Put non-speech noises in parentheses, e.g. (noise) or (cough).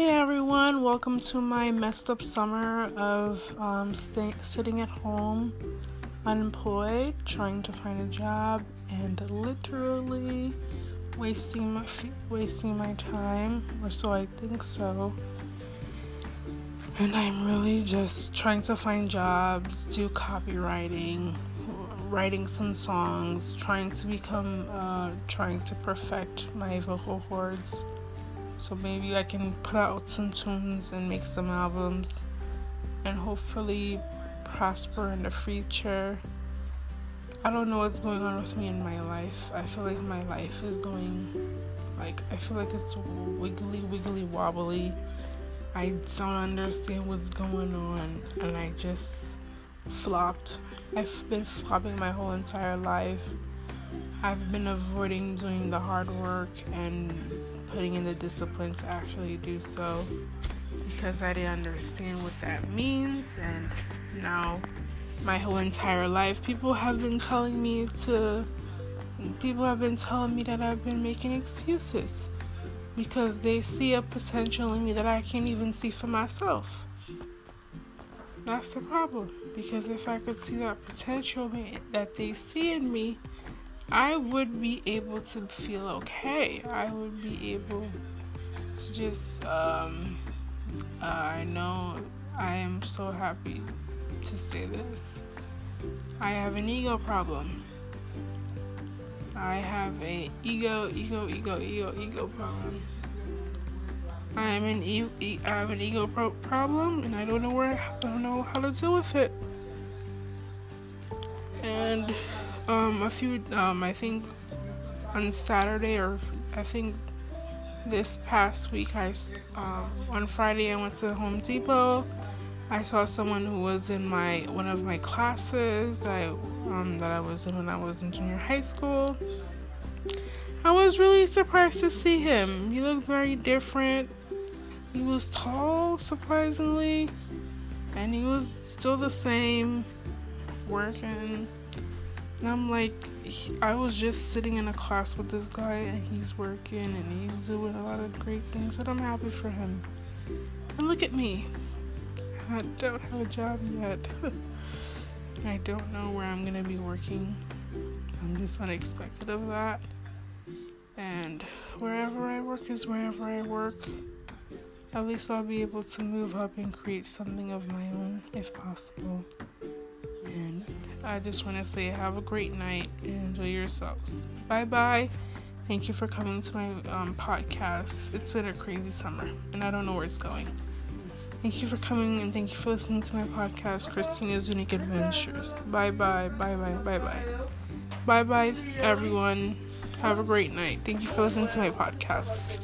Hey everyone, welcome to my messed up summer of um, stay, sitting at home, unemployed, trying to find a job, and literally wasting my wasting my time, or so I think so. And I'm really just trying to find jobs, do copywriting, writing some songs, trying to become, uh, trying to perfect my vocal cords so maybe I can put out some tunes and make some albums and hopefully prosper in the future. I don't know what's going on with me in my life. I feel like my life is going like I feel like it's wiggly wiggly wobbly. I don't understand what's going on and I just flopped. I've been flopping my whole entire life. I've been avoiding doing the hard work and putting in the discipline to actually do so because I didn't understand what that means. And now, my whole entire life, people have been telling me to, people have been telling me that I've been making excuses because they see a potential in me that I can't even see for myself. That's the problem because if I could see that potential that they see in me, I would be able to feel okay. I would be able to just, um, uh, I know I am so happy to say this. I have an ego problem. I have a ego, ego, ego, ego, ego problem. I am an e- e- I have an ego pro- problem, and I don't know where I don't know how to deal with it. And um, a few, um, I think on Saturday or I think this past week, I um, on Friday I went to Home Depot. I saw someone who was in my one of my classes I um, that I was in when I was in junior high school. I was really surprised to see him. He looked very different. He was tall, surprisingly, and he was still the same, working and I'm like, I was just sitting in a class with this guy, and he's working and he's doing a lot of great things, but I'm happy for him. And look at me. I don't have a job yet. (laughs) I don't know where I'm gonna be working. I'm just unexpected of that. And wherever I work is wherever I work. At least I'll be able to move up and create something of my own if possible. And I just want to say have a great night and enjoy yourselves. Bye bye. Thank you for coming to my um, podcast. It's been a crazy summer and I don't know where it's going. Thank you for coming and thank you for listening to my podcast, Christina's Unique Adventures. Bye bye, bye bye, bye bye. Bye bye, everyone. Have a great night. Thank you for listening to my podcast.